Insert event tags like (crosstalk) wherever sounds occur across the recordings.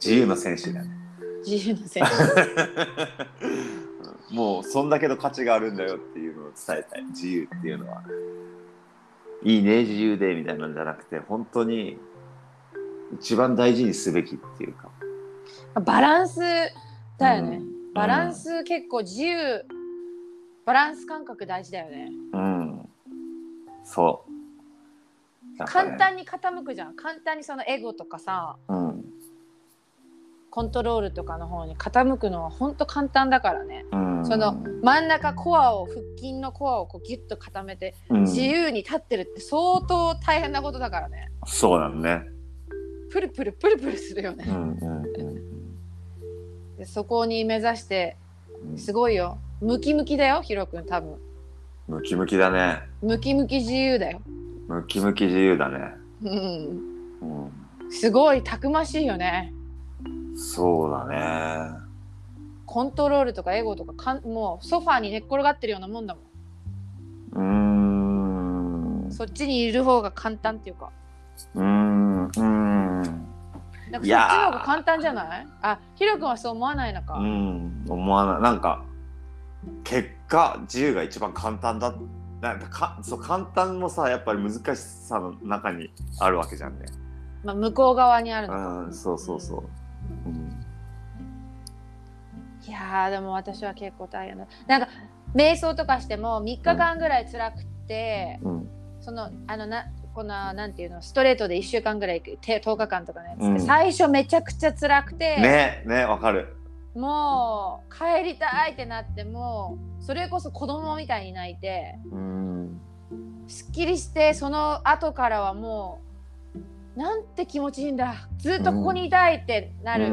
自由の戦士だよ。ね自由の選うん (laughs) もうそんだけの価値があるんだよっていうのを伝えたい。自由っていうのは。いいね自由でみたいなんじゃなくて本当に一番大事にすべきっていうか。手バランスだよね、うん。バランス結構自由バランス感覚大事だよね。うん。そう。ね。簡単に傾くじゃん。簡単にそのエゴとかさうんコントロールとかの方に傾くのは本当簡単だからね。うん。その真ん中コアを腹筋のコアをこうギュッと固めてうん。自由に立ってるって相当大変なことだからね。そうなのね。プルプルプルプルするよね、でそこに目指してうんすごいよ。ムキムキだよヒロ君多分。ムキムキだね。ムキムキ自由だよ、ムキムキ自由だね。うん、うん。すごいたくましいよねそうだね。コントロールとかエゴとかかんもうソファーに寝っ転がってるようなもんだもうーん。んそっちにいる方が簡単っていうか。うーんうーん。なんかそっちの方が簡単じゃない？あヒロ君はそう思わないのか、うん思わない。なんか結果自由が一番簡単だなんかかそう簡単もさやっぱり難しさの中にあるわけじゃんね。まあ、向こう側にあるのか、うんそうそうそう、うん、いやーでも私は結構大変だ。なんか瞑想とかしても3日間ぐらい辛くて、うん。そのあのなこのなんていうのストレートで1週間ぐらいて10日間とかのやつって、うん。最初めちゃくちゃ辛くて、ねねわかる。もう帰りたいってなってもそれこそ子供みたいに泣いてうん。すっきりしてその後からはもうなんて気持ちいいんだずっとここにいたいってなる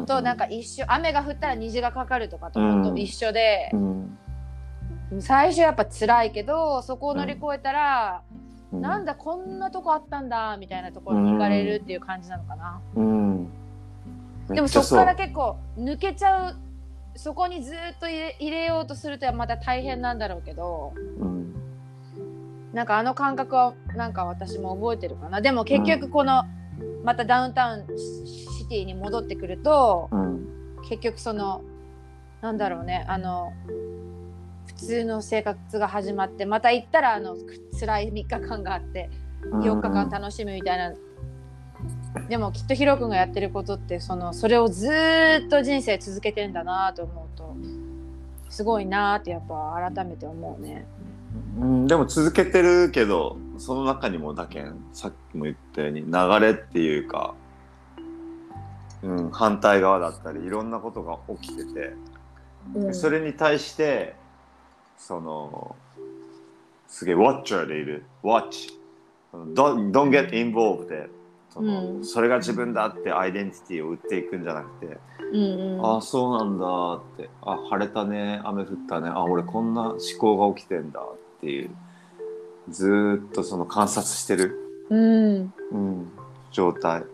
のと、なんか一緒雨が降ったら虹がかかるとかとうん。本当一緒で。う、ん。最初やっぱ辛いけどそこを乗り越えたら、うん。なんだこんなとこあったんだみたいなところに行かれるっていう感じなのかな、うん。でもそこから結構抜けちゃうそこにずっと入れ入れようとするとまた大変なんだろうけどうん。なんかあの感覚はなんか私も覚えてるかな。でも結局この、またダウンタウンシティに戻ってくるとうん結局そのなんだろうねあの普通の生活が始まってまた行ったらあの辛い3日間があって4日間楽しむみたいな、でもきっとヒロ君がやってることってそのそれをずっと人生続けてんだなと思うとすごいなってやっぱ改めて思うね。うん、でも続けてるけどその中にもだけんさっきも言ったように流れっていうか、うん、反対側だったりいろんなことが起きてて、うん。それに対してそのすげえウォッチャーでいる。ウォッチ。don't, don't get involved でその、うん。それが自分だってアイデンティティを売っていくんじゃなくて、うんうん。ああそうなんだってあ晴れたね雨降ったねあ俺こんな思考が起きてんだっていうずーっとその観察してる、うん。うん、状態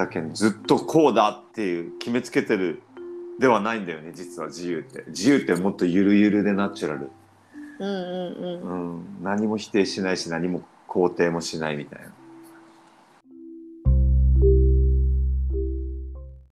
だけどずっとこうだっていう決めつけてるではないんだよね実は自由って。自由ってもっとゆるゆるでナチュラル、うんうんうん。うん、何も否定しないし何も肯定もしないみたいな